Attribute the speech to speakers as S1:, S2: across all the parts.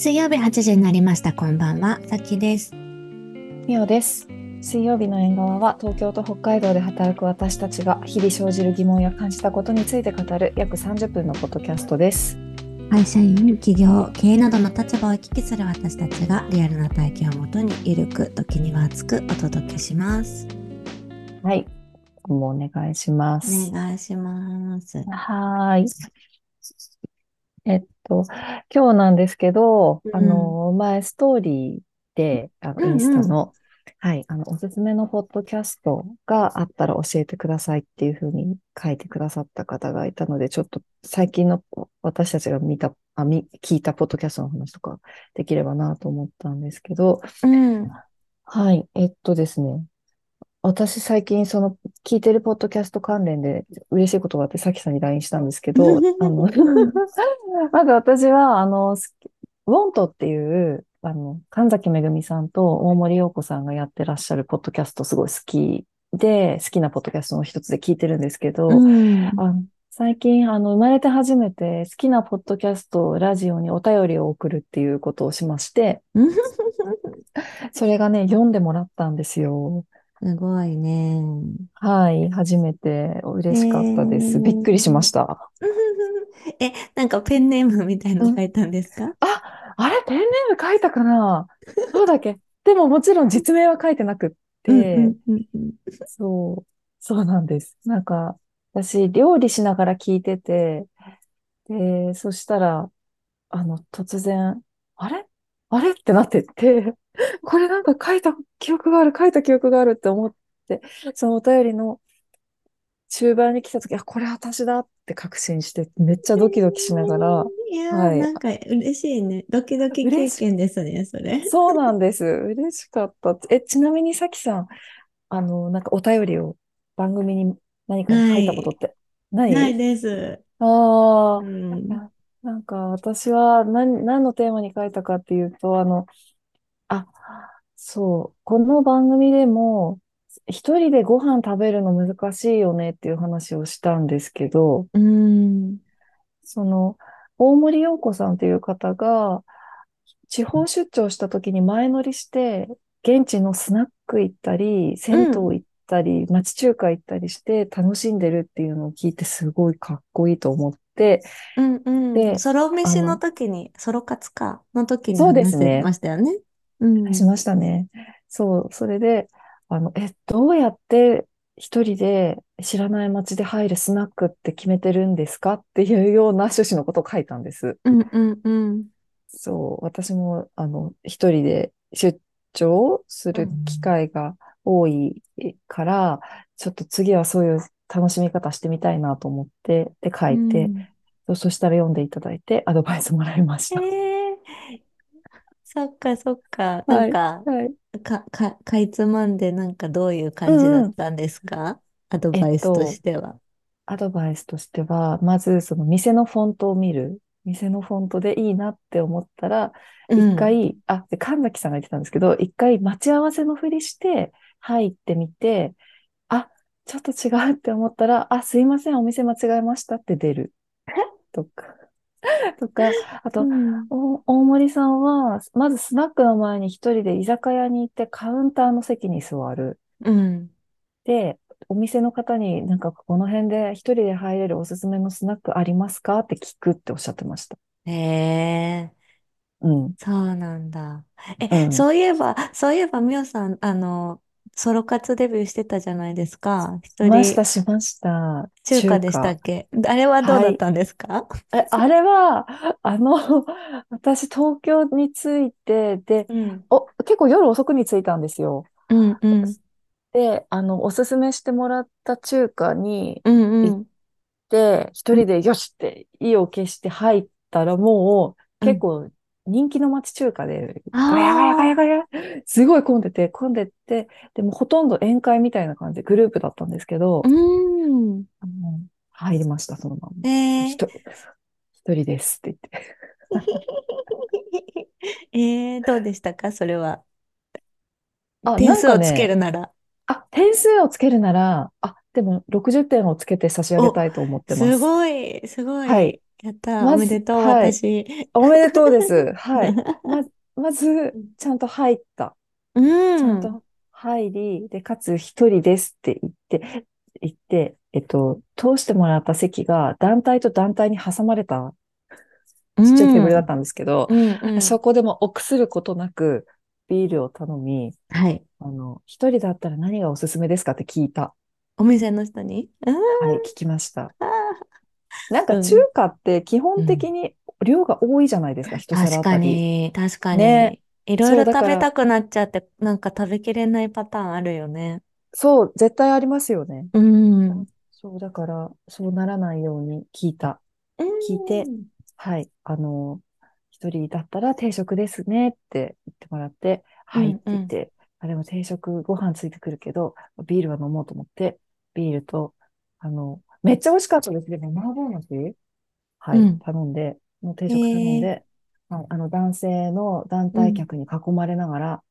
S1: 水曜日8時になりました。こんばんは。さきです。
S2: みおです。水曜日の縁側は東京と北海道で働く私たちが日々生じる疑問や感じたことについて語る約30分のポッドキャストです。
S1: 会社員、企業、経営などの立場を行き来する私たちがリアルな体験をもとにゆるく、時には熱くお届けします。
S2: はい。もうお願いします。
S1: お願いします。
S2: はーい。えっと、今日なんですけど、
S1: うん
S2: あの、前ストーリーで、あの、
S1: うんうん
S2: インスタの、はい、あの、おすすめのポッドキャストがあったら教えてくださいっていうふうに書いてくださった方がいたので、ちょっと最近の私たちが見た、あ、み、聞いたポッドキャストの話とかできればなと思ったんですけど、
S1: うん。
S2: はい、えっとですね。私最近その聞いてるポッドキャスト関連で嬉しいことがあってさきさんに LINE したんですけど、あの、まず私はあの、すウォントっていう、あの、神崎めぐみさんと大森洋子さんがやってらっしゃるポッドキャストすごい好きで、好きなポッドキャストの一つで聞いてるんですけど、
S1: うん。
S2: 最近、あの、生まれて初めて好きなポッドキャスト、ラジオにお便りを送るっていうことをしまして、それがね、読んでもらったんですよ。
S1: すごいね。
S2: はい、初めて嬉しかったです。
S1: えー。
S2: びっくりしました。
S1: え、なんかペンネームみたいの書いたんですか？
S2: あ、あれ、ペンネーム書いたかな？そうだっけ？でももちろん実名は書いてなくって、そう、そうなんです。なんか、私、料理しながら聞いてて、で、そしたら、あの、突然、あれ？あれ？ってなってって、これなんか書いた記憶がある、書いた記憶があるって思って、そのお便りの中盤に来た時、あ、これ私だって確信して、めっちゃドキドキしながら、
S1: いやー、
S2: はい
S1: なんか嬉しいね。ドキドキ経験ですね、それ。
S2: そうなんです。嬉しかった。え、ちなみにさきさん、あの、なんかお便りを番組に何か書いたことってない？
S1: ないです。
S2: ああ、
S1: うん。
S2: ななんか私は何、何のテーマに書いたかっていうと、あの、あ、そう、この番組でも、一人でご飯食べるの難しいよねっていう話をしたんですけど、
S1: うん。
S2: その、大森洋子さんっていう方が、地方出張した時に前乗りして、現地のスナック行ったり、銭湯行ったり、町中華行ったりして楽しんでるっていうのを聞いてすごいかっこいいと思って、
S1: うんうん。
S2: で
S1: ソロ飯の時に、ソロ活かの時に
S2: そうで
S1: 話して
S2: すね
S1: ましたよね。うん。
S2: しましたね。そう、それで、あの、え、どうやって一人で知らない街で入るスナックって決めてるんですかっていうような趣旨のことを書いたんです。
S1: うんうんうん。
S2: そう、私も、あの、一人で出張する機会が多いから、ちょっと次はそういう楽しみ方してみたいなと思って、で書いて、
S1: うん
S2: そそしたら読んでいただいてアドバイスもらいました。
S1: えー、そっかそっか。
S2: は
S1: ないんか、
S2: はい。
S1: か、か、かいつまんでなんかどういう感じだったんですか？アドバイスとしては。
S2: アドバイスとしては、まずその店のフォントを見る。店のフォントでいいなって思ったら、
S1: うん
S2: 一回、あ、で、神崎さんが言ってたんですけど、一回待ち合わせのふりして入ってみて、あ、ちょっと違うって思ったら、あ、すいません、お店間違えましたって出る。とか、とか、あと、
S1: うん
S2: お大森さんは、まずスナックの前に一人で居酒屋に行ってカウンターの席に座る。
S1: うん。
S2: で、お店の方になんかこの辺で一人で入れるおすすめのスナックありますかって聞くっておっしゃってました。
S1: へえ、
S2: うん。
S1: そうなんだ。え、
S2: うん
S1: そういえば、そういえば、みおさん、あの、ソロ活デビューしてたじゃないですか。一
S2: しました、
S1: 人
S2: しました。
S1: 中華でしたっけ？あれはどうだったんですか？
S2: え、あれは、あの、私東京に着いて、で、
S1: うん。
S2: お、結構夜遅くに着いたんですよ。
S1: うんうん。
S2: で、あの、おすすめしてもらった中華に
S1: うんうん。
S2: で、一人でよしって意を決して入ったらもう結構人気の町中華で、ガヤガヤガヤガヤ、すごい混んでて、混んでって、でもほとんど宴会みたいな感じでグループだったんですけど、
S1: うん。
S2: 入りました、そのまま。
S1: えー
S2: 一人、ですって言って。
S1: えー、どうでしたかそれは？
S2: あ、
S1: 点数をつけるなら。
S2: あ、点数をつけるなら、あ、でも60点をつけて差し上げたいと思ってます。
S1: すごい、すごい。
S2: はい。
S1: やった
S2: まず、
S1: めでとう、
S2: はい。
S1: 私。
S2: おめでとうです。はい。ま、まず、ちゃんと入った。
S1: うん。
S2: ちゃんと入り、で、かつ一人ですって言って、言って、えっと、通してもらった席が団体と団体に挟まれた
S1: う
S2: ちっちゃいテーブルだっ
S1: ん。
S2: たんですけど、
S1: うん。うん。
S2: そこでも臆することなくビールを頼み、
S1: はい。
S2: あの、一人だったら何がおすすめですかって聞いた。
S1: お店の人に？うん。
S2: はい、聞きました。なんか中
S1: うん。
S2: 華って基本
S1: うん
S2: 的に量が多いじゃないですか、一皿
S1: 確か
S2: あたり。
S1: に、確か
S2: ね。
S1: に。いろいろ食べたくなっちゃって、なんか食べきれないパターンあるよね。
S2: そう、絶対ありますよね。
S1: うん。う
S2: そう、だから、そうならないように聞いた。聞いて、
S1: ん。
S2: はい、あの、一人だったら定食ですねって言ってもらって、はいって
S1: うん。うん。
S2: 言って、あ、でも定食ご飯ついてくるけど、ビールは飲もうと思って、ビールと、あの、めっちゃ美味しかったです。でも、麻婆茄子はい、
S1: うん。
S2: 頼んで、もう定
S1: え
S2: 食頼ん
S1: ー、
S2: で、はい、あの、男性の団
S1: うん。
S2: 体客に囲まれながら、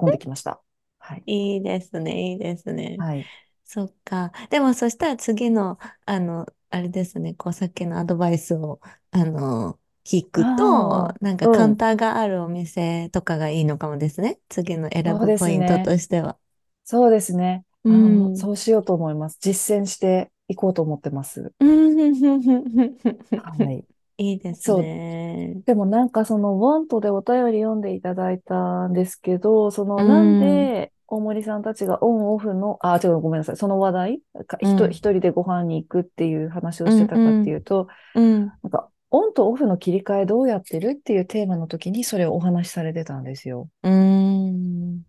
S2: 囲んできました。はい。
S1: いいですね、いいですね。
S2: はい。
S1: そっか。でも、そしたら次の、あの、あれですね、こう、さっきのアドバイスを、あの、聞くと、
S2: あ
S1: なんか。カウンターがあるお店とかがいいのかもですね。次の選ぶポイント。としては。
S2: そうですね。
S1: うん。
S2: そうしようと思います。実践していこうと思ってます。
S1: うん。
S2: はい。
S1: いいです。ね。
S2: でもなんかその、ワントでお便り読んでいただいたんですけど、そ
S1: う
S2: の、なん
S1: ん。
S2: で、大森さんたちがオンオフの、あ、違う、ごめんなさい。その話題、一
S1: うん。
S2: 人でご飯に行くっていう話を
S1: うん。
S2: してたかっ
S1: うん。
S2: ていうと、
S1: うん。
S2: なんか、オンとオフの切り替えどうやってるっていうテーマの時にそれをお話しされてたんですよ。
S1: うん。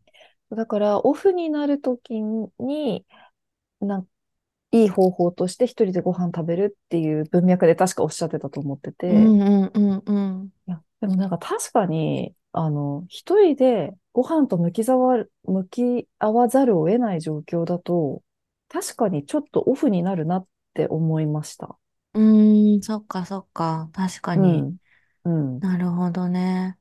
S2: だから、オフになる時に、なんいい方法として一人でご飯食べるっていう文脈で確かおっしゃってたと思ってて、
S1: うん。うん。うん。
S2: いや、でもなんか確かに、あの、一人でご飯と向きざわ、向き合わざるを得ない状況だと、確かにちょっとオフになるなって思いました。
S1: うーん、そっかそっか。確かに。
S2: うん。うん。
S1: なるほどね。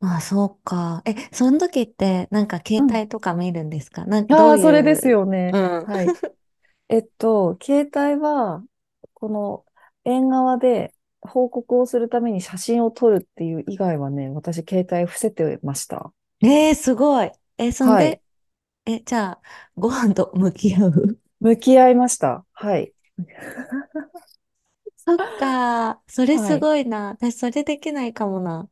S1: まあ、そうか。え、その時って、なんか携
S2: うん。
S1: 帯とか見るんですか？なん、ど
S2: ああ、
S1: う
S2: それです
S1: いう、
S2: よね。
S1: うん。
S2: はい。えっと、携帯は、この縁側で報告をするために写真を撮るっていう以外はね、私携帯伏せてました。
S1: えー、すごい。え、そん
S2: はい。
S1: で、え、じゃあ、ご飯と向き合う？
S2: 向き合いました。はい。
S1: そっか。それす
S2: はい。
S1: ごいな。私、それできないかもな。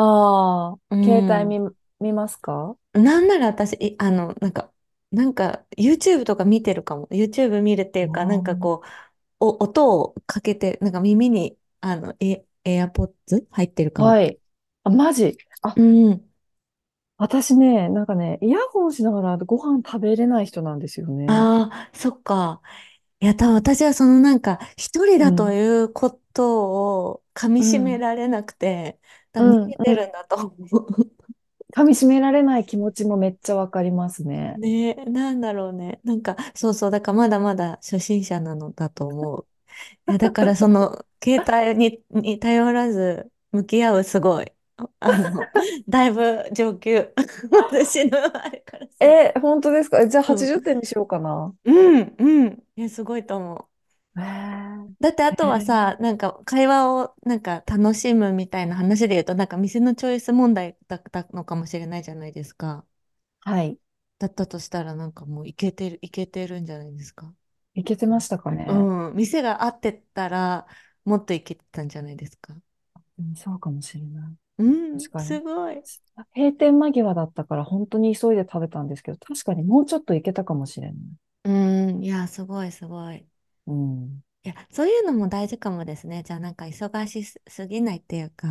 S2: ああ、
S1: う
S2: 携帯
S1: ん。
S2: 見、見ますか？
S1: なんなら私、いあの、なんか、なんか、YouTube とか見てるかも。YouTube 見るっていうか、なんか
S2: あ
S1: こう、お、音をかけて、なんか耳に、あの、エ、エアポッツ入ってるかも。
S2: あはい。あ、マジ？あ、
S1: うん。
S2: 私ね、なんかね、イヤホンしながらご飯食べれない人なんですよね。
S1: ああ、そっか。いや、多分私はそのなんか、一人だと
S2: うん。
S1: いうことを噛み締め
S2: うん。
S1: られなくて、多
S2: う
S1: 分逃
S2: ん。
S1: げて
S2: うん。
S1: るんだと思う。
S2: 噛み締められない気持ちもめっちゃわかりますね。
S1: ねえ、なんだろうね。なんか、そうそう、だからまだまだ初心者なのだと思う。いや、だからその、携帯に、に頼らず向き合うすごい。ああの、だいぶ上級。私のあれからする。
S2: え、本当ですか？えじゃあ
S1: うん。
S2: 80点にしようかな。
S1: うん、うん。いや、すごいと思う。だってあとは
S2: へ
S1: さ、なんか会話をなんか楽しむみたいな話で言うと、なんか店のチョイス問題だったのかもしれないじゃないですか。
S2: はい。
S1: だったとしたらなんかもういけてる、いけてるんじゃないですか。
S2: いけてましたかね。
S1: うん。店が合ってたらもっといけてたんじゃないですか。
S2: うん、そうかもしれない。
S1: うん、
S2: 確かに。
S1: すごい。
S2: 閉店間際だったから本当に急いで食べたんですけど、確かにもうちょっといけたかもしれない。
S1: うん、いや、すごいすごい。
S2: うん。
S1: いや、そういうのも大事かもですね。じゃあなんか忙しすすぎないっていうか、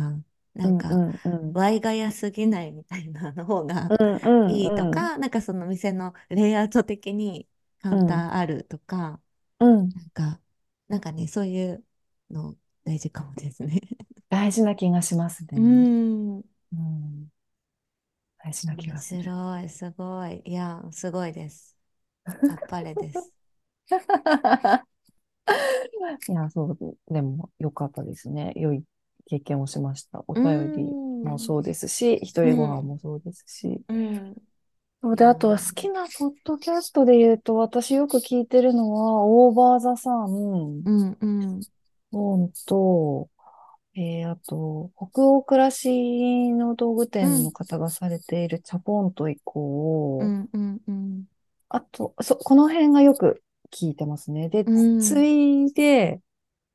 S1: な
S2: うんう
S1: んか、
S2: んうん。
S1: ワイがやすぎないみたいなの方が
S2: うんうんうん。
S1: いいとか、なんかその店のレイアウト的にカウンタ
S2: うん。
S1: ーあるとか、
S2: うん。
S1: なんか、なんかね、そういうの大事かもですね。
S2: 大事な気がします
S1: う
S2: ね。
S1: ん。
S2: うん。大事な気
S1: 面
S2: がする。
S1: 白い、すごい。いや、すごいです。あっぱれです。
S2: いや、そう、でも良かったですね。良い経験をしました。お
S1: う
S2: 便りも
S1: ん。
S2: そうですし、一人ご飯
S1: うん。
S2: もそうですし。
S1: うん。
S2: そうで、あとは好きなポッドキャストで言うと、私よく聞いてるのは、オーバーザさん、
S1: うん、うん。
S2: 本と、えー、あと、北欧暮らしの道具店の
S1: うん、
S2: 方がされているチャポンと以降、
S1: うん、うん、うん、
S2: あと、そ、この辺がよく聞いてますね。で、
S1: う
S2: つつ
S1: ん、
S2: いで、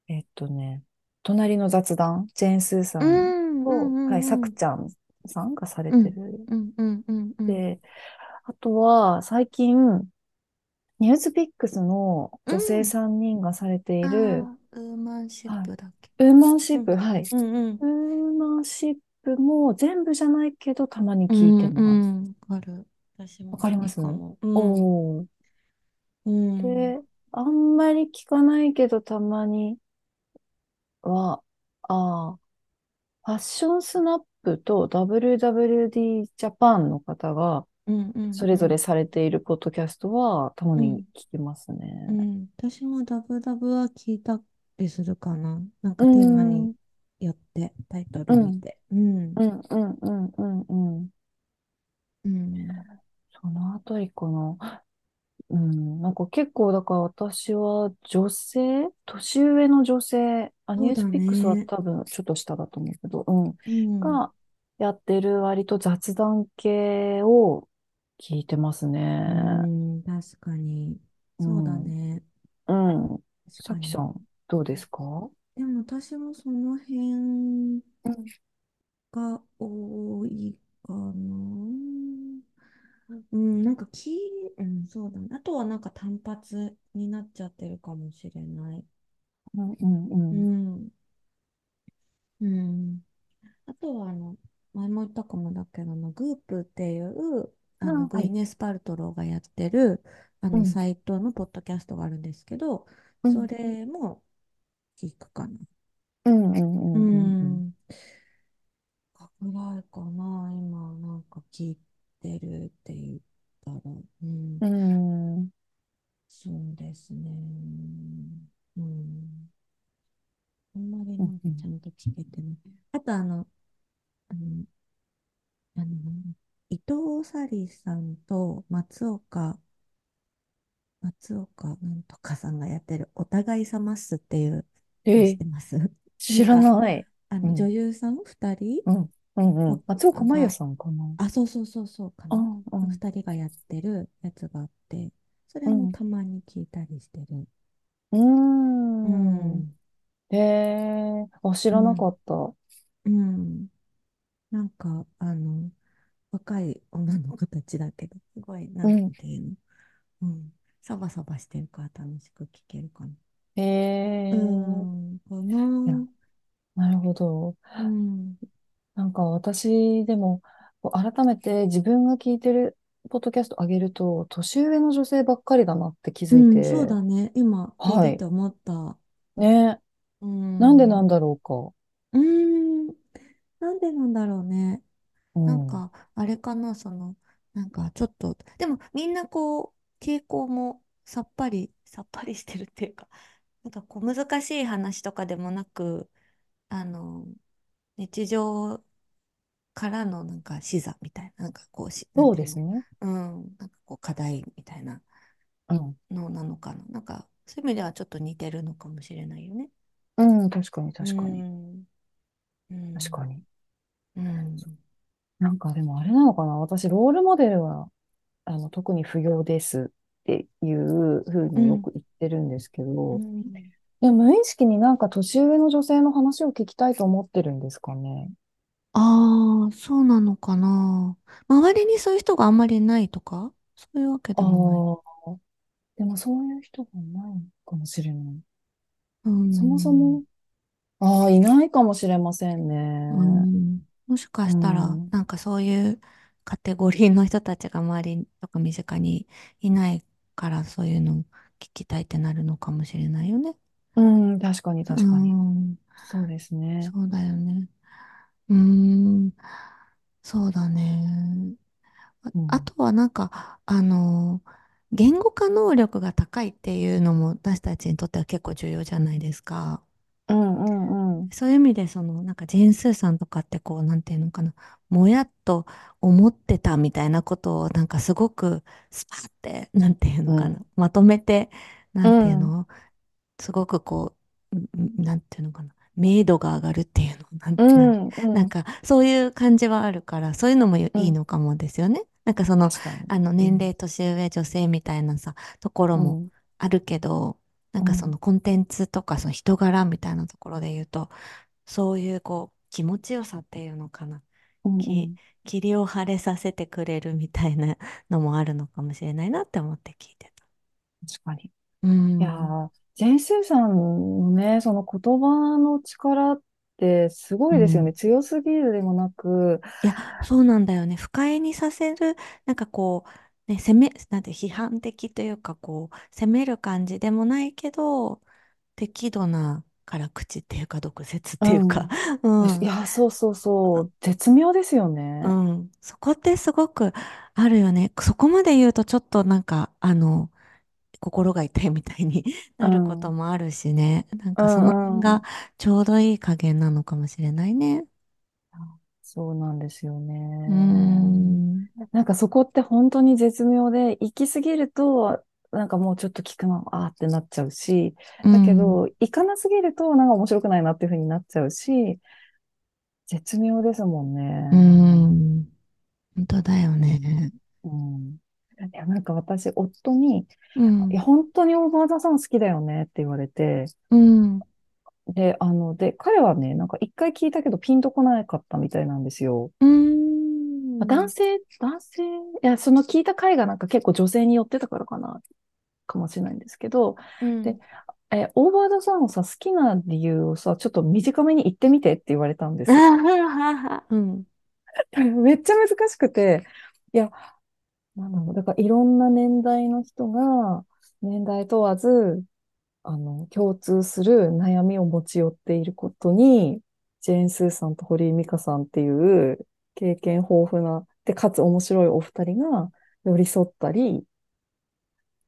S2: えっとね、隣の雑談、ジェーン・スーさ
S1: う
S2: ん
S1: ん、う
S2: と、はい、さくちゃんさんがされ
S1: うん、
S2: てる。で、あとは、最近、ニュースピックスの女性
S1: うん、
S2: 3人がされて
S1: あ
S2: いる、
S1: あ、ウーマンシッ
S2: はい、
S1: プだっけ？
S2: ウーマンシ
S1: うん、
S2: ップ、はい。ウーマンシップも全部じゃないけど、たまに聞い
S1: うん、
S2: てます。
S1: うん、わかる。
S2: わかります？
S1: きかも。うん、
S2: おー。
S1: うん、
S2: で、あんまり聞かないけど、たまには、ああ、ファッションスナップと WWD ジャパンの方が、それぞれ
S1: うん、
S2: されているポッドキャストは、たまに
S1: うん、
S2: 聞きますね。
S1: うん。私もダブダブは聞いたりするかな。なんかテーマに
S2: ん、
S1: よってタイト
S2: うん、
S1: ル見て。うん、
S2: うん、うん、うん、うん、うん。
S1: うん、
S2: そのあたりかな。うん、なんか結構、だから私は女性、年上の女性、あ、
S1: そうだ
S2: ニュースピックスは
S1: ね。
S2: 多分ちょっと下だと思うけど、うん、
S1: うん、
S2: がやってる割と雑談系を聞いてます
S1: う
S2: ね。
S1: ん、確かに。そうだ
S2: うん、
S1: ね。
S2: うん。
S1: 確かに。
S2: さきさん、どうですか？
S1: でも私もその辺
S2: うん、
S1: が多いかな。うん、なんかき、うん、そうだね。あとはなんか単発になっちゃってるかもしれない。
S2: うん、うん、うん。
S1: うん、うん。あとはあの、前も言ったかもだけど、あのグープっていうあの
S2: あ、はい。
S1: グイネス・パルトローがやってるあ
S2: うん、
S1: のサイトのポッドキャストがあるんですけど、そ
S2: うん、
S1: れも聞くかな。
S2: うん、う
S1: う
S2: ん、うん、うん。
S1: ん。かぐらいかな、今なんか聞いてるって言ったら。うん。
S2: うん、うん、
S1: そうですね。うん。あんまり
S2: うん。
S1: なんかちゃんと聞けてない。あとあの、あの、あの、伊藤沙莉さんと松岡、松岡なんとかさんがやってるお互いさまっすっていうの知っ
S2: えー
S1: てます？
S2: 知ら
S1: か、
S2: ない。
S1: あの女
S2: うん、
S1: 優さん2人？
S2: うん、うん、う
S1: を
S2: ん。松岡茉優
S1: が、
S2: さんかな。
S1: あ、そうそうそうそうか
S2: あ、
S1: な。
S2: うん、
S1: 2人がやってるやつがあって、それ
S2: うん。
S1: もたまに聞いたりしてる。
S2: うー
S1: う
S2: ん。
S1: ん、
S2: へえ、あ、知らなか
S1: うん、
S2: った。
S1: うん。なんか、あの、若い女の子たちだけど、すごい、なん
S2: うん。
S1: ていうの、うん、サバサバしてるから楽しく聞けるかな。
S2: へ
S1: う
S2: え、
S1: ん、か
S2: いや、
S1: な。
S2: なるほど。
S1: うん、
S2: なんか私でも、こう改めて自分が聞いてるポッドキャスト上げると、年上の女性ばっかりだなって気づい
S1: うん、そう
S2: て、
S1: だね。今聞い
S2: はい。
S1: てて思った。
S2: ね。
S1: う
S2: なんでなん
S1: ん、
S2: だろうか。
S1: うん、なんでなんだろうね。
S2: うん。
S1: なんか、あれかな、その、なんかちょっと、でもみんなこう、傾向もさっぱり、さっぱりしてるっていうか、なんかこう、難しい話とかでもなく、あの、日常からのなんか視座みたいな、なんかこうし、
S2: そうですね。
S1: うん、なんかこう課題みたいな
S2: うん。
S1: のなのかな。なんかそういう意味ではちょっと似てるのかもしれないよね。
S2: うん、確かに
S1: う
S2: 確かに。
S1: ん、うん、
S2: 確かに。
S1: うん、
S2: なんかでもあれなのかな。私、ロールモデルはあの、特に不要ですっていうふう
S1: うん、
S2: によく言ってるんですけ
S1: う
S2: ど、
S1: ん。
S2: でも無意識になんか年上の女性の話を聞きたいと思ってるんですかね。
S1: ああ、そうなのかな。周りにそういう人があんまりいないとか、そういうわけ
S2: あ
S1: でもない。
S2: あ、でもそういう人がないかもしれない。
S1: う
S2: そもそ
S1: ん、
S2: も、ああ、いないかもしれません
S1: う
S2: ね。
S1: ん。もしか
S2: う
S1: したら、
S2: ん、
S1: なんかそういうカテゴリーの人たちが周りとか身近にいないからそういうの聞きたいってなるのかもしれないよね。
S2: うん、確かに
S1: う
S2: 確かに。
S1: ん、
S2: そうですね。
S1: そうだよね。うん、そうだね。あ、
S2: うん、
S1: あとはなんか、あの、言語化能力が高いっていうのも私たちにとっては結構重要じゃないですか。
S2: うん、うん、うん。
S1: そういう意味で、その、なんか、ジェーンスーさんとかって、こう、なんていうのかな、もやっと思ってたみたいなことを、なんか、すごく、スパって、なんていうのかな、
S2: うん、
S1: まとめて、なんていう
S2: うん、
S1: の、すごくこう、んなんていうのかな、明度が上がるっていうの、なんかそういう感じはあるから、そういうのもい
S2: うん。
S1: いのかもですよね。なんかその。あの年齢
S2: うん、
S1: 年上女性みたいなさ、ところも
S2: うん、
S1: あるけど、なん
S2: うん、
S1: かそのコンテンツとかその人柄みたいなところで言うと、そういうこう気持ちよさっていうのかな。
S2: うん、う
S1: き、
S2: ん。
S1: 霧を晴れさせてくれるみたいなのもあるのかもしれないなって思って聞いてた。
S2: 確かに。い
S1: う
S2: や
S1: ん。
S2: ー、ジェーン・スーさんのね、その言葉の力ってすご
S1: うん。
S2: いですよね。強すぎるでもなく、
S1: いや、そうなんだよね。不快にさせる、なんかこう、ね、攻め、なんて批判的というか、こう、責める感じでもないけど、適度な辛口っていうか、毒舌っ
S2: う
S1: ていうか、
S2: ん。
S1: う
S2: い
S1: ん、
S2: や、そうそうそう。絶妙ですよ
S1: う
S2: ね。
S1: ん。そこってすごくあるよね。そこまで言うと、ちょっとなんか、あの、心が痛いみたいに なること
S2: うん。
S1: もあるしね。なん
S2: う
S1: かその辺が
S2: んうん。
S1: ちょうどいい加減なのかもしれないね。
S2: そうなんですよね。
S1: ん。
S2: なんかそこって本当に絶妙で、行き過ぎると、なんかもうちょっと聞くの、あーってなっちゃうし、
S1: うん。
S2: だけど、行かなすぎると、なんか面白くないなっていう風になっちゃうし、絶妙ですもんね。
S1: ん。本当だよね。
S2: うん。いや、なんか私、夫に、いや、
S1: うん。
S2: 本当にオーバーザさん好きだよねって言われて、
S1: うん。
S2: で、あの、で、彼はね、なんか一回聞いたけどピンとこなかったみたいなんですよ。
S1: うー
S2: あ男
S1: ん。
S2: 性、男性、いや、その聞いた回がなんか結構女性に寄ってたからかな、かもしれないんですけど、で、
S1: うん。
S2: え、オーバードさんをさ、好きな理由をさ、ちょっと短めに言ってみてって言われたんで
S1: あ
S2: す。
S1: ははは。うん。
S2: めっちゃ難しくて、いや、なんだろう、だからいろんな年代の人が、年代問わず、あの、共通する悩みを持ち寄っていることに、ジェーン・スーさんと堀井美香さんっていう経験豊富な、で、かつ面白いお二人が寄り添ったり、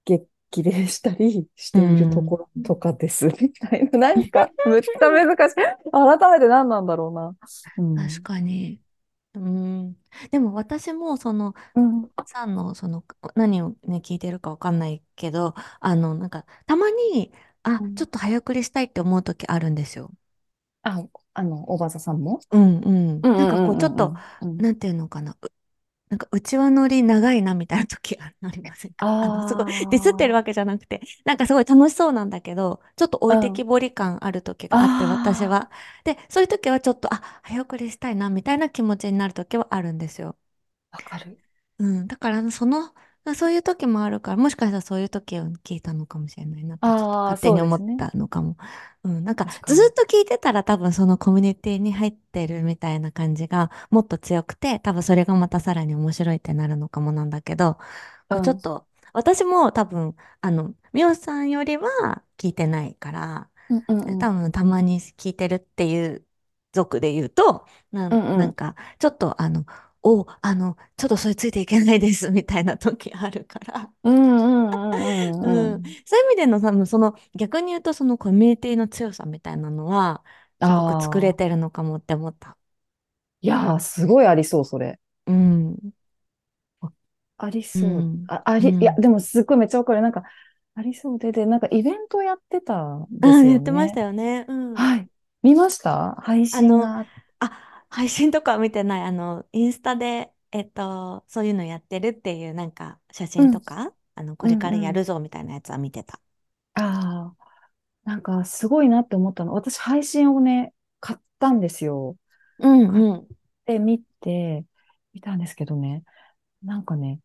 S2: 激励したりし
S1: う
S2: ていると
S1: ん。
S2: ころとかです。みたいな。なんか、むっちゃ難しい。改めて何なんだろうな。う
S1: 確
S2: ん。
S1: かに。うん。でも私もその、
S2: うん。
S1: さんのその何をね聞いてるかわかんないけど、あのなんかたまにあちょっ
S2: うん
S1: と早送りしたいって思う時あるんですよ。
S2: あ、あの、おばあさんも？
S1: うんうん。
S2: うんう
S1: なんかこうちょっと
S2: んうんうんうん。うん
S1: なんていうのかな。うなんか内輪乗り長いなみたいな時あありませんか？あのすごいディスってる
S2: あ
S1: わけじゃなくて、なんかすごい楽しそうなんだけど、ちょっと置
S2: あ、
S1: いてき
S2: うん。
S1: ぼり感ある時があって私
S2: あ
S1: は。で、そういう時はちょっとあ早送りしたいなみたいな気持ちになる時はあるんですよ。
S2: あ、わかる。
S1: うん、だからその、そういう時もあるから、もしかしたらそういう時を聞いたのかもしれないなってちょっと
S2: ああ、
S1: 勝手に思っ
S2: そうですね。
S1: たのかも。うん、なんかず
S2: 確かに。
S1: っと聞いてたら多分そのコミュニティに入ってるみたいな感じがもっと強くて、多分それがまたさらに面白いってなるのかもなんだけど、
S2: うん。
S1: こうちょっと、私も多分、あの、みおさんよりは聞いてないから、
S2: うんうんうん。
S1: 多分たまに聞いてるっていう族で言うと、なん、
S2: うんうん。
S1: なんか、ちょっとあの、お、あの、ちょっとそれついていけないですみたいな時あるから。
S2: うんうんうんう
S1: うん。
S2: んうん。
S1: そういう意味での、多分その、逆に言うとそのコミュニティの強さみたいなのは、すごく作れてるのかもって思った。
S2: いやー、すごいありそう、それ。
S1: うん。
S2: ああり
S1: う
S2: そう。
S1: ん。
S2: あ、あり、いや、
S1: うん。
S2: でもすっごいめっちゃわかる。なんか、ありそうで、で、なんかイベントやってたん
S1: あ、
S2: です
S1: やってました
S2: よね。
S1: よね。うん。
S2: はい。見ました？配信が。
S1: あ、配信とかは見てない。あの、インスタで、えっと、そういうのやってるっていうなんか写
S2: うん、
S1: 真とか、あの、こ
S2: う
S1: れからや。るぞみたいなやつは見てた。
S2: ああ、なんかすごいなって思ったの。私、配信をね、買ったんですよ。
S1: うん
S2: 買っ
S1: うん。
S2: てみて、見たんですけどね。なんかね、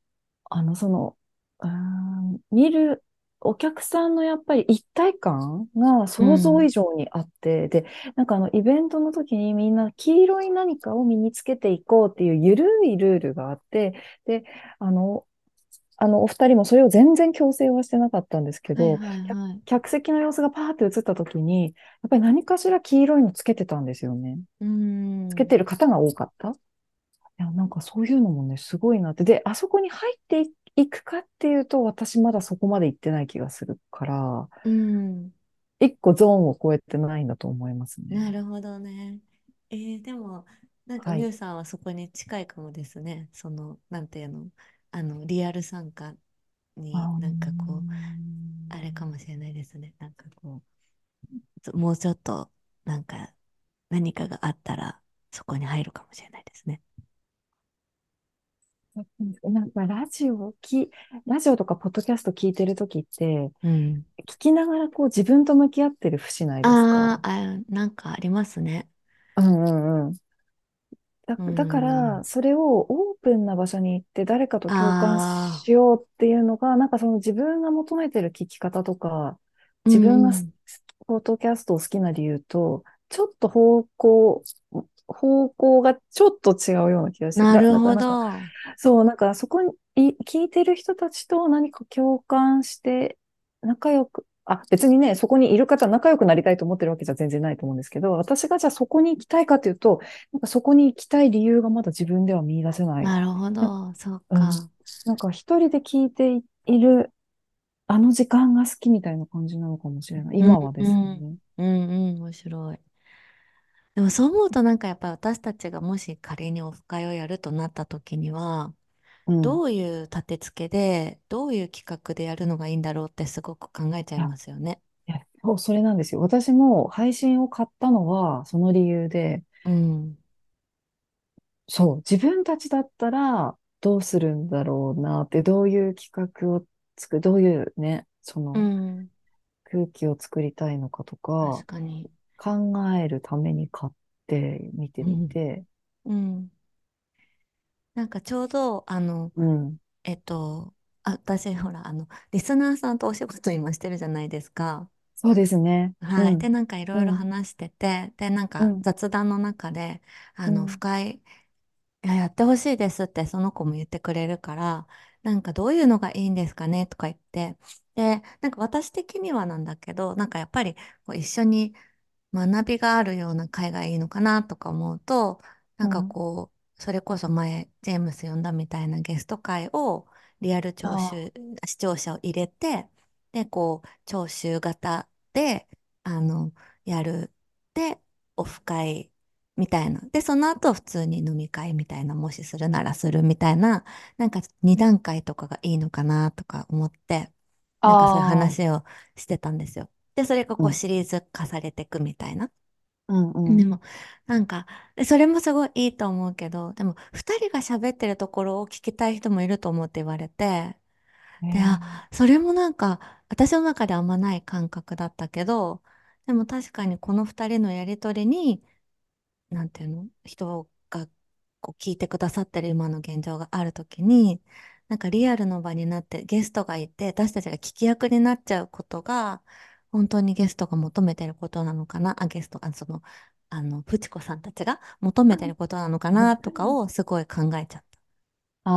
S2: あの、その、うーん、見る、お客さんのやっぱり一体感が想像以
S1: うん。
S2: 上にあって、で、なんかあの、イベントの時にみんな黄色い何かを身につけていこうっていうゆるいルールがあって、で、あの、あの、お二人もそれを全然強制はしてなかったんですけど、
S1: はいはい
S2: 客
S1: はい。
S2: 客席の様子がパーって映った時に、やっぱり何かしら黄色いのつけてたんですよね。
S1: うん。
S2: つけてる方が多かった。いや、なんかそういうのもね、すごいなって。で、あそこに入っていいくかっていうと、私まだそこまで行ってない気がするから、
S1: うん。
S2: 一個ゾーンを超えてないんだと思いますね。
S1: なるほどね。えーでも、なんか
S2: はい。
S1: ミュウさんはそこに近いかもですね。その、なんていうの、あの、リアル参加
S2: あ
S1: になんかこう、
S2: ー
S1: あれかもしれないですね。なんかこう。もうちょっと、なんか、何かがあったら、そこに入るかもしれないですね。
S2: なんかラジオき、ラジオとかポッドキャスト聞いてるときって、
S1: うん。
S2: 聞きながらこう自分と向き合ってる節ないですか？
S1: あーあ、なんかありますね。
S2: うんうんうん。だ、
S1: う
S2: だから、
S1: ん。
S2: それをオープンな場所に行って誰かと共感しようっていうのが、なんかその自分が求めてる聞き方とか、
S1: う
S2: 自分が。ポッドキャストを好きな理由と、ちょっと方向、方向がちょっと違うような気がして、だ、
S1: なるほど。
S2: そう、なんかそこにい聞いてる人たちと何か共感して仲良く、あ、別にね、そこにいる方仲良くなりたいと思ってるわけじゃ全然ないと思うんですけど、私がじゃあそこに行きたいかというと、なんかそこに行きたい理由がまだ自分では見出せない。
S1: なるほ
S2: な、
S1: ど。そっ
S2: うん。
S1: か。
S2: なんか一人で聞いているあの時間が好きみたいな感じなのかもしれない。
S1: うん
S2: 今はで
S1: うん。
S2: すね。
S1: うんうん。面白い。でもそう思うとなんかやっぱり私たちがもし仮にオフ会をやるとなった時には、
S2: うん。
S1: どういう立て付けで、どういう企画でやるのがいいんだろうってすごく考えちゃいますよね。
S2: いや、そう、それなんですよ。私も配信を買ったのはその理由で、
S1: うん。
S2: そう、自分たちだったらどうするんだろうなって、どういう企画を作る、どういうね、そ
S1: う
S2: の
S1: ん。
S2: 空気を作りたいのかとか、
S1: 確かに。
S2: 考えるために買って見て
S1: うん。
S2: みて、
S1: うん。なんかちょうど、あの、
S2: うん。
S1: えっと、あ、私、ほら、あの、リスナーさんとお仕事今してるじゃないですか。
S2: そうですね。う
S1: はい。で、
S2: ん。
S1: なんかいろいろ
S2: うん。
S1: 話してて、で、なんか
S2: うん。
S1: 雑談の中で、あの、
S2: うん。
S1: 深い、いや、やってほしいですってその子も言ってくれるから、なんかどういうのがいいんですかねとか言って、で、なんか私的にはなんだけど、なんかやっぱりこう一緒に学びがあるような会がいいのかなとか思うと、なんか
S2: うん。
S1: こう、それこそ前、ジェームス呼んだみたいなゲスト会をリアル聴
S2: あ
S1: 取、視聴者を入れて、で、こう、聴取型で、あの、やる。で、オフ会みたいな。で、その後普通に飲み会みたいな、もしするならするみたいな、なんか2段階とかがいいのかなとか思って、なんかそういう
S2: あ。ああ。
S1: 話をしてたんですよ。で、それが
S2: うん。
S1: こうシリーズ化されていくみたいな。
S2: うん。うん。
S1: でも、なんか、でそれもすごいいいと思うけど、でも、二人が喋ってるところを聞きたい人もいると思って言われて、で、あ、
S2: ええ
S1: それもなんか、私の中であんまない感覚だったけど、でも確かにこの二人のやりとりに、なんていうの？人がこう聞いてくださってる今の現状があるときに、なんかリアルの場になってゲストがいて、私たちが聞き役になっちゃうことが、本当にゲストが求めてることなのかな、あ、ゲスト、あ、その、あの、プチコさんたちが求めてることなのかな？とかをすごい考えちゃった。
S2: あ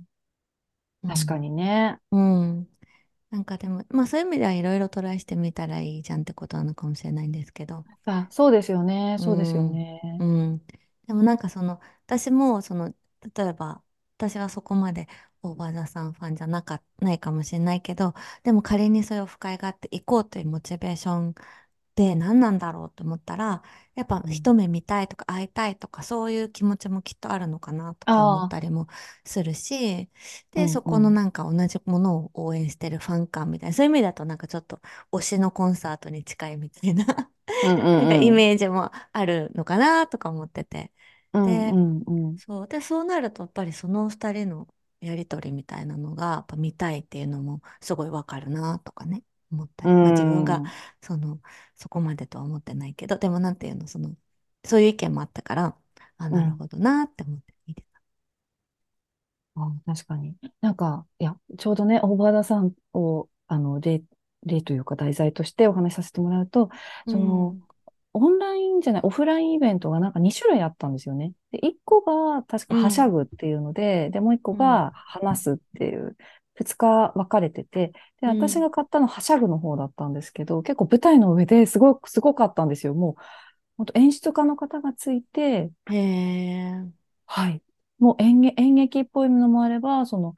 S2: あ。確か
S1: うん。
S2: にね。
S1: うん。なんかでも、まあそういう意味ではいろいろトライしてみたらいいじゃんってことなのかもしれないんですけど、
S2: あ、そうですよね。
S1: う
S2: そうですよ
S1: ん。う
S2: ね。
S1: ん。でもなんかその、私もその、例えば、私はそこまでオーバーザさんファンじゃなか、ないかもしれないけど、でも仮にそういうオフ会があって行こうというモチベーションで何なんだろうと思ったら、やっぱ
S2: うん。
S1: 一目見たいとか会いたいとかそういう気持ちもきっとあるのかなとか思ったりもするし、で、
S2: うん
S1: そこの
S2: うん。
S1: なんか同じものを応援してるファン感みたいな、そういう意味だとなんかちょっと推しのコンサートに近いみたいな
S2: うんう
S1: なんかイ。メージもあるのかなとか思ってて。
S2: うんう
S1: で、
S2: んうん。
S1: そう。で、そうなるとやっぱりその二人のやりとりみたいなのがやっぱ見たいっていうのもすごいわかるなとかね、思った
S2: う
S1: り。まあ自分が
S2: ん。
S1: その、そこまでとは思ってないけど、でもなんていうの、その、そういう意見もあったから、あ、
S2: うん。
S1: なるほどなって思って見てた。
S2: あ、確かに。なんか、いや、ちょうどね、大場田さんを、あの、例、例というか題材としてお話しさせてもらうと、
S1: う
S2: その、
S1: ん。
S2: オンラインじゃない、オフラインイベントがなんか2種類あったんですよね。で、1個が確かはしゃ
S1: うん。
S2: ぐっていうので、で、もう1個
S1: うん。
S2: が話すっていう、2日分かれてて、で、
S1: うん。
S2: 私が買ったのはしゃぐの方だったんですけど、結構舞台の上ですごく、すごかったんですよ。もう、本当演出家の方がついて、
S1: へえ。
S2: はい。もう演劇、演劇っぽいのもあれば、その、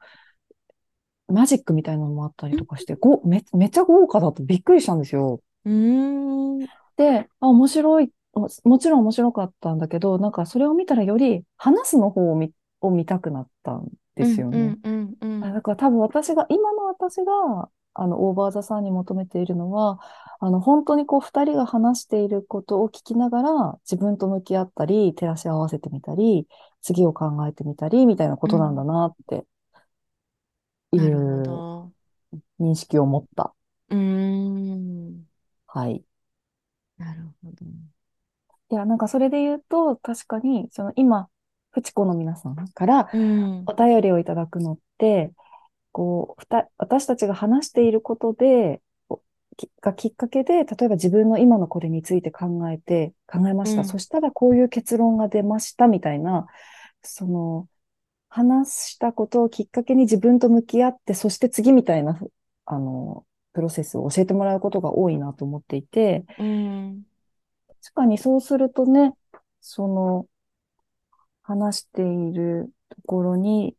S2: マジックみたいなのもあったりとかして、ご、め、めっちゃ豪華だとびっくりしたんですよ。
S1: うん。
S2: あ、面白い、ももちろん面白かったんだけど、なんかそれを見たらより話すの方を見、を見たくなったんで
S1: うん。う
S2: すよね。
S1: ん。うん。
S2: あだから多分私が、今の私が、あの、オーバーザさんに求めているのは、あの、本当にこう、二人が話していることを聞きながら、自分と向き合ったり、照らし合わせてみたり、次を考えてみたり、みたいなことなんだなっていう
S1: ど。
S2: 認識を持った。
S1: うーん。
S2: はい。
S1: なるほど。
S2: いや、なんかそれで言うと、確かに、その今、フチコの皆さんから
S1: うん。
S2: お便りをいただくのって、こう、ふた、私たちが話していることで、こうきがきっかけで、例えば自分の今のこれについて考えて、考えました。
S1: うん
S2: そしたらこういう結論が出ました、みたいな、その、話したことをきっかけに自分と向き合って、そして次みたいな、あの、プロセスを教えてもらうことが多いなと思っていて、
S1: うん。
S2: 確かにそうするとね、その、話しているところに、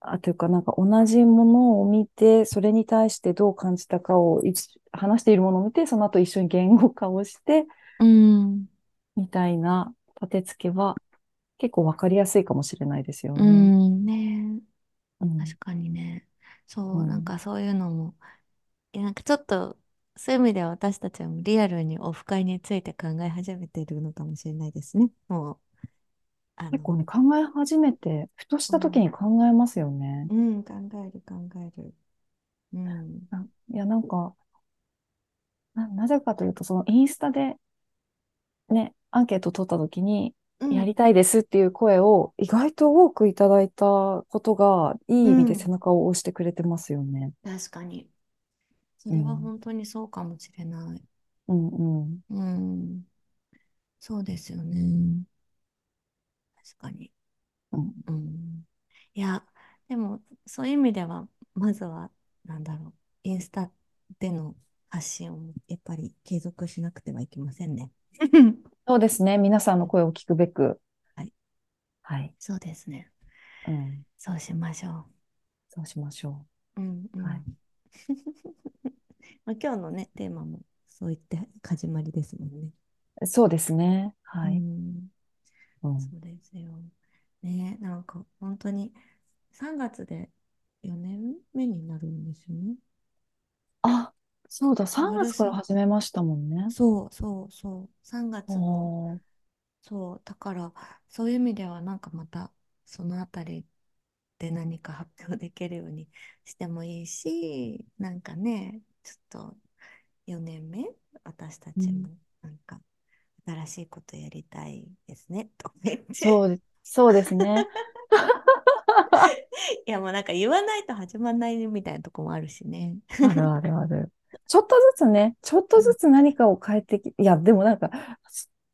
S2: あ、というかなんか同じものを見て、それに対してどう感じたかを一話しているものを見て、その後一緒に言語化をして、
S1: うん。
S2: みたいな立て付けは結構わかりやすいかもしれないですよ
S1: う
S2: ね。
S1: ん。ね
S2: うん
S1: 確かにね。そう、
S2: うん
S1: なんかそういうのも、なんかちょっと、そういう意味では私たちはもうリアルにオフ会について考え始めてるのかもしれないですね。もう、あの、
S2: 結構ね、考え始めて、ふとした時に考えますよね。
S1: うん、考える考える。うん。
S2: ないや、なんか、な、なぜかというと、そのインスタでね、アンケート取った時に、
S1: うん
S2: やりたいですっていう声を意外と多くいただいたことが、いい意味で
S1: うん
S2: 背中を押してくれてますよね。
S1: 確かに。それは
S2: うん
S1: 本当にそうかもしれない。
S2: うんうん。
S1: うん。そうですよね。確かに。
S2: うん
S1: うん。いや、でも、そういう意味では、まずは、なんだろう、インスタでの発信をやっぱり継続しなくてはいけませんね。
S2: そうですね。皆さんの声を聞くべく。
S1: はい。
S2: はい。
S1: そうですね。
S2: うん。
S1: そうしましょ
S2: そうしましょ
S1: う。うんうん。
S2: はい
S1: まあ、今日のね、テーマもそういって始まりですもんね。
S2: う。そうですね。は
S1: う
S2: い。
S1: ん、
S2: うん。
S1: そうですよ。ね、なんか本当に3月で4年目になるんですよね。
S2: あ、そうだ。3
S1: 丸
S2: 月から始めましたもんね。
S1: そうそうそう。3月の、そう、だからそういう意味ではなんかまたそのあたりで何か発表できるようにしてもいいし、なんかね、ちょっと4年目、私たちもなんか新しいことやりたいですね、と。
S2: そうで、そうですね。
S1: いやもうなんか言わないと始まんないみたいなとこもあるしね。
S2: あるあるある。ちょっとずつね、ちょっとずつ何かを変えてき、いや、でもなんか、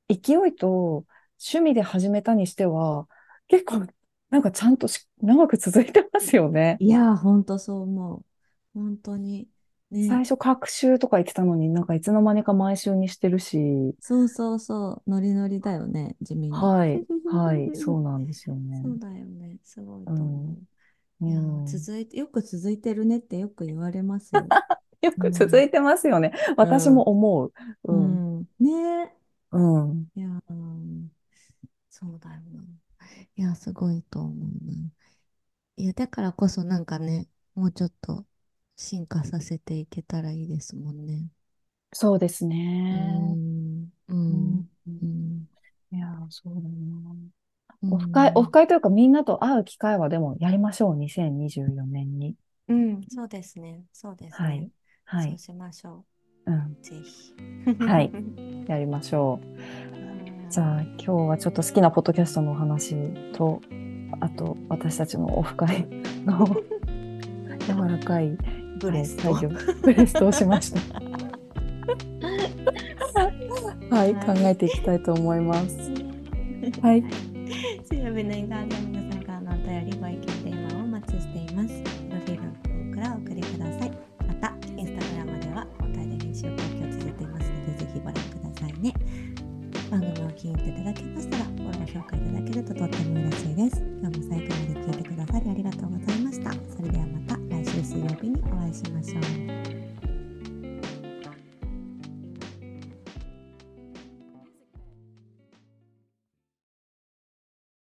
S2: 勢いと趣味で始めたにしては、結構、なんかちゃんとし長く続いてますよね。
S1: いやー、ほんとそう思う。本当に。ね。
S2: 最初、各週とか言ってたのに、なんかいつの間にか毎週にしてるし、
S1: そうそうそう。ノリノリだよね、地味に。
S2: はい、はい、そうなんですよね。
S1: そうだよね。すごいと
S2: う
S1: 思
S2: ん
S1: う。いやー、
S2: うん
S1: 続いて、よく続いてるねってよく言われますよ。
S2: よく続いてますよね。私も思う。
S1: う
S2: うん、
S1: ん。ね
S2: うん、
S1: いやー、そうだよな。いや、すごいと思うな。いや、だからこそなんかね、もうちょっと進化させていけたらいいですもんね。
S2: そうです
S1: う
S2: ね。
S1: ん。う
S2: うん
S1: ん。うん。
S2: いや、そうだな。
S1: うん
S2: オフ会、オフ会というかみんなと会う機会はでもやりましょう、2024年に。
S1: うん、そうですね。そうです
S2: はい
S1: ね。
S2: はい。
S1: そうしましょ
S2: うん。
S1: う。ぜひ。
S2: はい やりましょう。じゃあ今日はちょっと好きなポッドキャストのお話と、あと私たちのオフ会の 柔らかい
S1: ブレスト。
S2: はいブレストをしました。はい、考えていきたいと思います。はい。